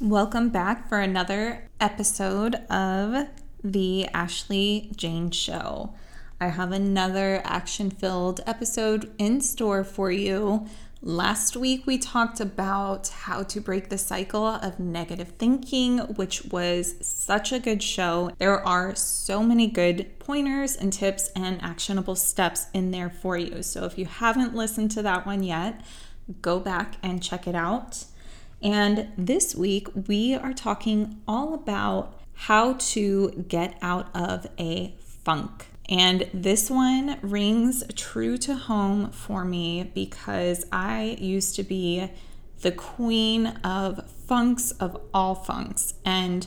Welcome back for another episode of the Ashley Jane Show. I have another action filled episode in store for you. Last week, we talked about how to break the cycle of negative thinking, which was such a good show. There are so many good pointers and tips and actionable steps in there for you. So, if you haven't listened to that one yet, go back and check it out. And this week, we are talking all about how to get out of a funk. And this one rings true to home for me because I used to be the queen of funks of all funks. And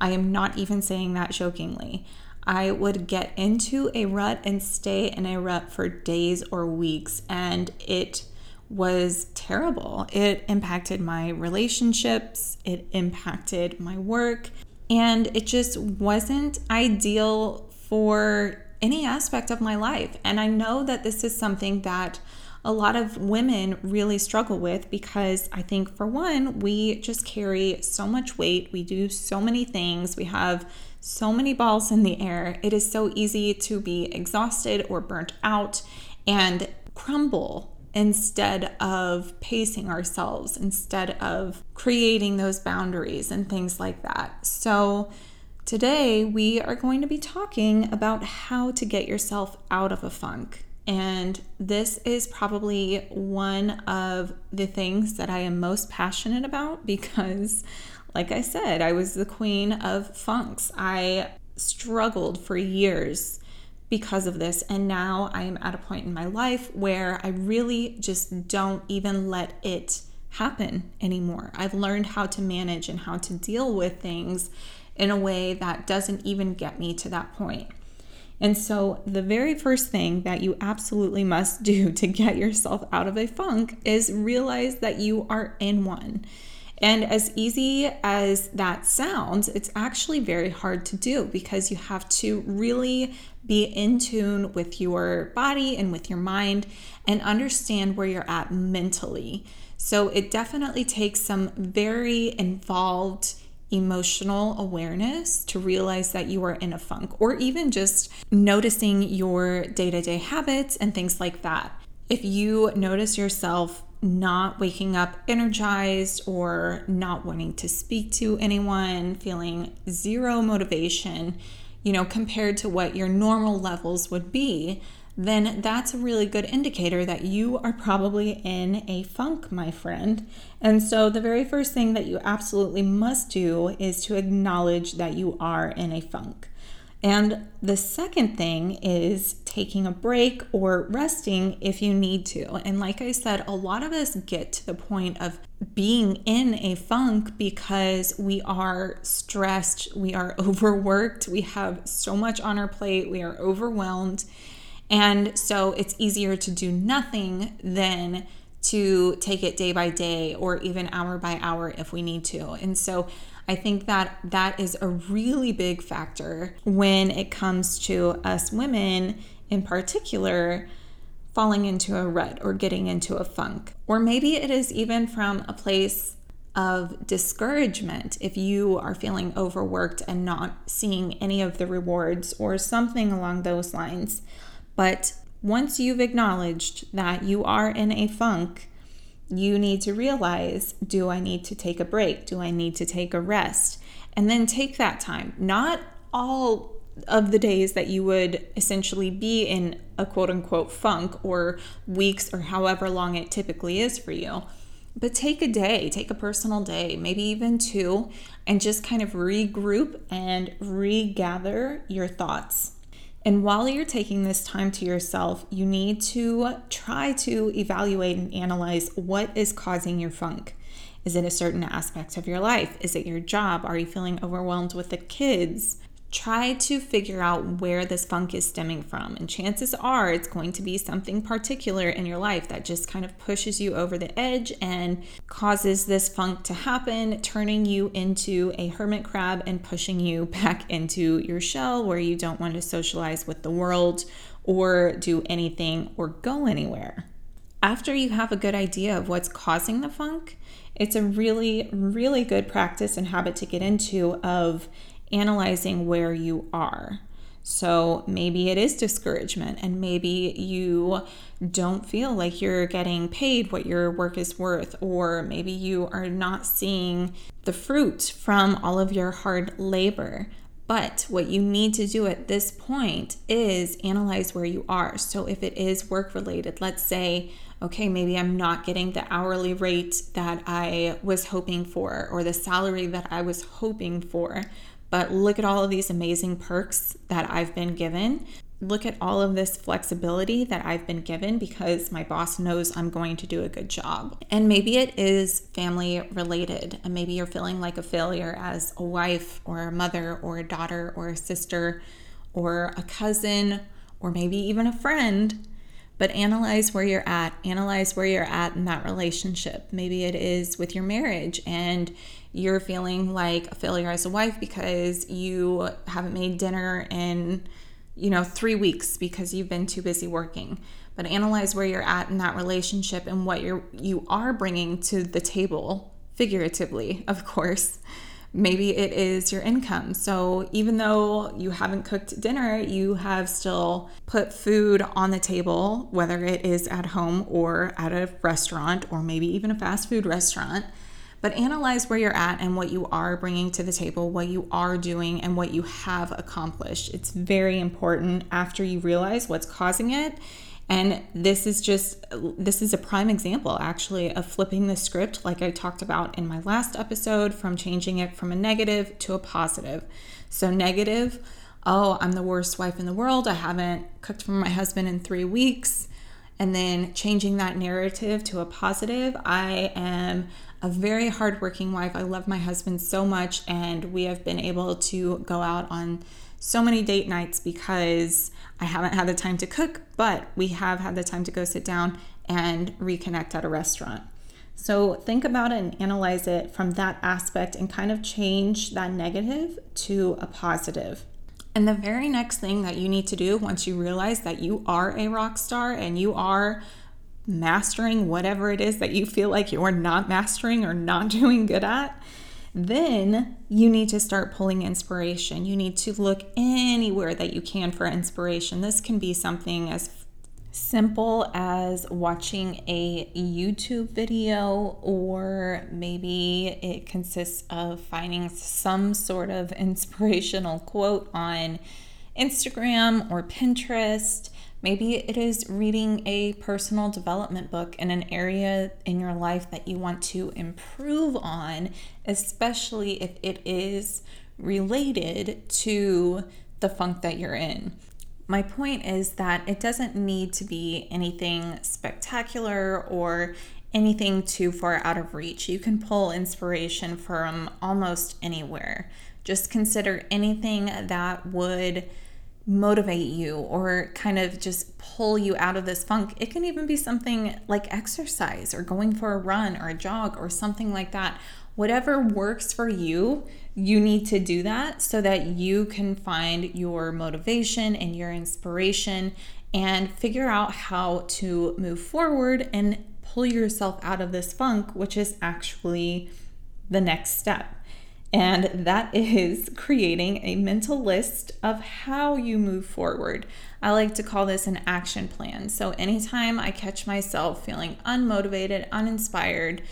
I am not even saying that jokingly. I would get into a rut and stay in a rut for days or weeks, and it was terrible. It impacted my relationships, it impacted my work, and it just wasn't ideal for any aspect of my life. And I know that this is something that a lot of women really struggle with because I think, for one, we just carry so much weight, we do so many things, we have so many balls in the air. It is so easy to be exhausted or burnt out and crumble instead of pacing ourselves, instead of creating those boundaries and things like that. So, today we are going to be talking about how to get yourself out of a funk. And this is probably one of the things that I am most passionate about because, like I said, I was the queen of funks. I struggled for years because of this. And now I am at a point in my life where I really just don't even let it happen anymore. I've learned how to manage and how to deal with things in a way that doesn't even get me to that point. And so, the very first thing that you absolutely must do to get yourself out of a funk is realize that you are in one. And as easy as that sounds, it's actually very hard to do because you have to really be in tune with your body and with your mind and understand where you're at mentally. So it definitely takes some very involved emotional awareness to realize that you are in a funk, or even just noticing your day to day habits and things like that. If you notice yourself not waking up energized or not wanting to speak to anyone, feeling zero motivation, you know, compared to what your normal levels would be, then that's a really good indicator that you are probably in a funk, my friend. And so, the very first thing that you absolutely must do is to acknowledge that you are in a funk. And the second thing is taking a break or resting if you need to. And like I said, a lot of us get to the point of being in a funk because we are stressed, we are overworked, we have so much on our plate, we are overwhelmed. And so it's easier to do nothing than to take it day by day or even hour by hour if we need to. And so I think that that is a really big factor when it comes to us women in particular falling into a rut or getting into a funk. Or maybe it is even from a place of discouragement if you are feeling overworked and not seeing any of the rewards or something along those lines. But once you've acknowledged that you are in a funk, you need to realize do I need to take a break? Do I need to take a rest? And then take that time. Not all of the days that you would essentially be in a quote unquote funk or weeks or however long it typically is for you. But take a day, take a personal day, maybe even two, and just kind of regroup and regather your thoughts. And while you're taking this time to yourself, you need to try to evaluate and analyze what is causing your funk. Is it a certain aspect of your life? Is it your job? Are you feeling overwhelmed with the kids? Try to figure out where this funk is stemming from. And chances are it's going to be something particular in your life that just kind of pushes you over the edge and causes this funk to happen, turning you into a hermit crab and pushing you back into your shell where you don't want to socialize with the world or do anything or go anywhere. after you have a good idea of what's causing the funk, it's a really, really good practice and habit to get into of analyzing where you are. So maybe it is discouragement, and maybe you don't feel like you're getting paid what your work is worth, or maybe you are not seeing the fruit from all of your hard labor. But what you need to do at this point is analyze where you are. So if it is work related, let's say, okay, maybe I'm not getting the hourly rate that I was hoping for or the salary that I was hoping for but look at all of these amazing perks that I've been given. Look at all of this flexibility that I've been given because my boss knows I'm going to do a good job. And maybe it is family related, and maybe you're feeling like a failure as a wife or a mother or a daughter or a sister or a cousin or maybe even a friend but analyze where you're at. Analyze where you're at in that relationship. Maybe it is with your marriage and you're feeling like a failure as a wife because you haven't made dinner in, you know, three weeks because you've been too busy working. But analyze where you're at in that relationship and what you're you are bringing to the table, figuratively, of course Maybe it is your income. So even though you haven't cooked dinner, you have still put food on the table, whether it is at home or at a restaurant or maybe even a fast food restaurant. But analyze where you're at and what you are bringing to the table, what you are doing, and what you have accomplished. It's very important after you realize what's causing it and this is just this is a prime example actually of flipping the script like I talked about in my last episode from changing it from a negative to a positive. So negative, oh, I'm the worst wife in the world. I haven't cooked for my husband in 3 weeks. And then changing that narrative to a positive, I am a very hardworking wife. I love my husband so much, and we have been able to go out on so many date nights because I haven't had the time to cook, but we have had the time to go sit down and reconnect at a restaurant. So think about it and analyze it from that aspect and kind of change that negative to a positive. And the very next thing that you need to do once you realize that you are a rock star and you are mastering whatever it is that you feel like you're not mastering or not doing good at then you need to start pulling inspiration. You need to look anywhere that you can for inspiration. This can be something as simple as watching a YouTube video, or maybe it consists of finding some sort of inspirational quote on Instagram or Pinterest. Maybe it is reading a personal development book in an area in your life that you want to improve on, especially if it is related to the funk that you're in. My point is that it doesn't need to be anything spectacular or anything too far out of reach. You can pull inspiration from almost anywhere. Just consider anything that would motivate you or kind of just pull you out of this funk. It can even be something like exercise or going for a run or a jog or something like that. Whatever works for you, you need to do that so that you can find your motivation and your inspiration and figure out how to move forward and pull yourself out of this funk, which is actually the next step and that is creating a mental list of how you move forward. I like to call this an action plan. So, anytime I catch myself feeling unmotivated, uninspired,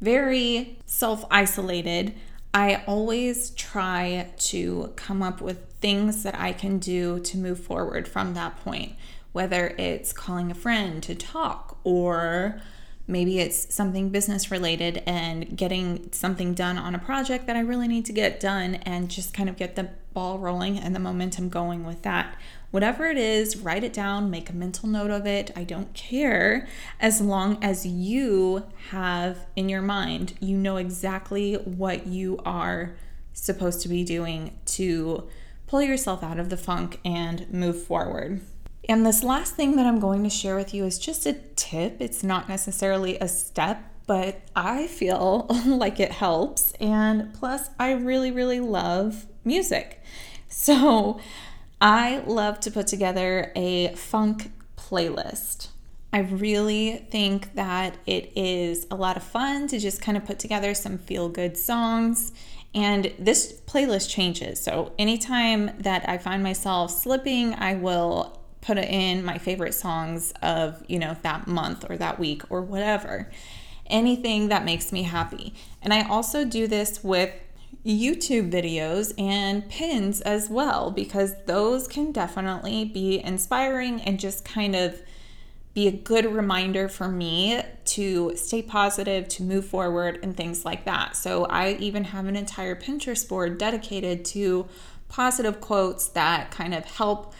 very self isolated, I always try to come up with things that I can do to move forward from that point, whether it's calling a friend to talk or Maybe it's something business related and getting something done on a project that I really need to get done and just kind of get the ball rolling and the momentum going with that. Whatever it is, write it down, make a mental note of it. I don't care as long as you have in your mind, you know exactly what you are supposed to be doing to pull yourself out of the funk and move forward. And this last thing that I'm going to share with you is just a tip. It's not necessarily a step, but I feel like it helps. And plus, I really, really love music. So I love to put together a funk playlist. I really think that it is a lot of fun to just kind of put together some feel good songs. And this playlist changes. So anytime that I find myself slipping, I will put in my favorite songs of, you know, that month or that week or whatever. Anything that makes me happy. And I also do this with YouTube videos and pins as well, because those can definitely be inspiring and just kind of be a good reminder for me to stay positive, to move forward, and things like that. So, I even have an entire Pinterest board dedicated to positive quotes that kind of help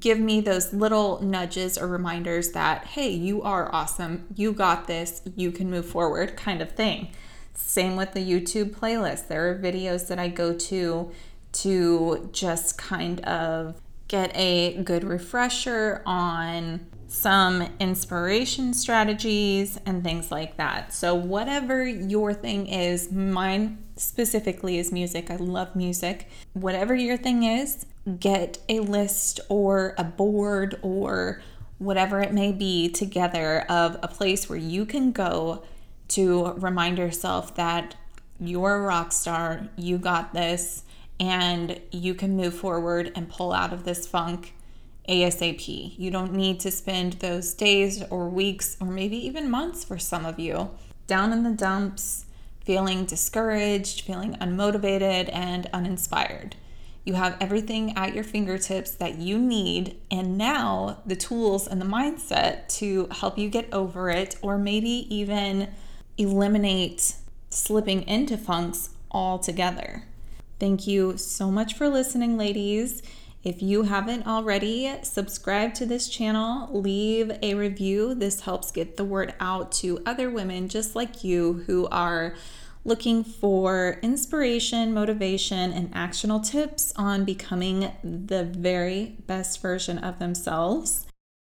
give me those little nudges or reminders that, hey, you are awesome, you got this, you can move forward, kind of thing. Same with the YouTube playlist. There are videos that I go to to just kind of get a good refresher on some inspiration strategies and things like that. So, whatever your thing is, mine specifically is music. I love music. Whatever your thing is, get a list or a board or whatever it may be together of a place where you can go to remind yourself that you're a rock star, you got this, and you can move forward and pull out of this funk ASAP. You don't need to spend those days or weeks or maybe even months for some of you down in the dumps, feeling discouraged, feeling unmotivated, and uninspired. You have everything at your fingertips that you need, and now the tools and the mindset to help you get over it or maybe even eliminate slipping into funks altogether. Thank you so much for listening, ladies. If you haven't already, subscribe to this channel, leave a review. This helps get the word out to other women just like you who are looking for inspiration, motivation, and actionable tips on becoming the very best version of themselves.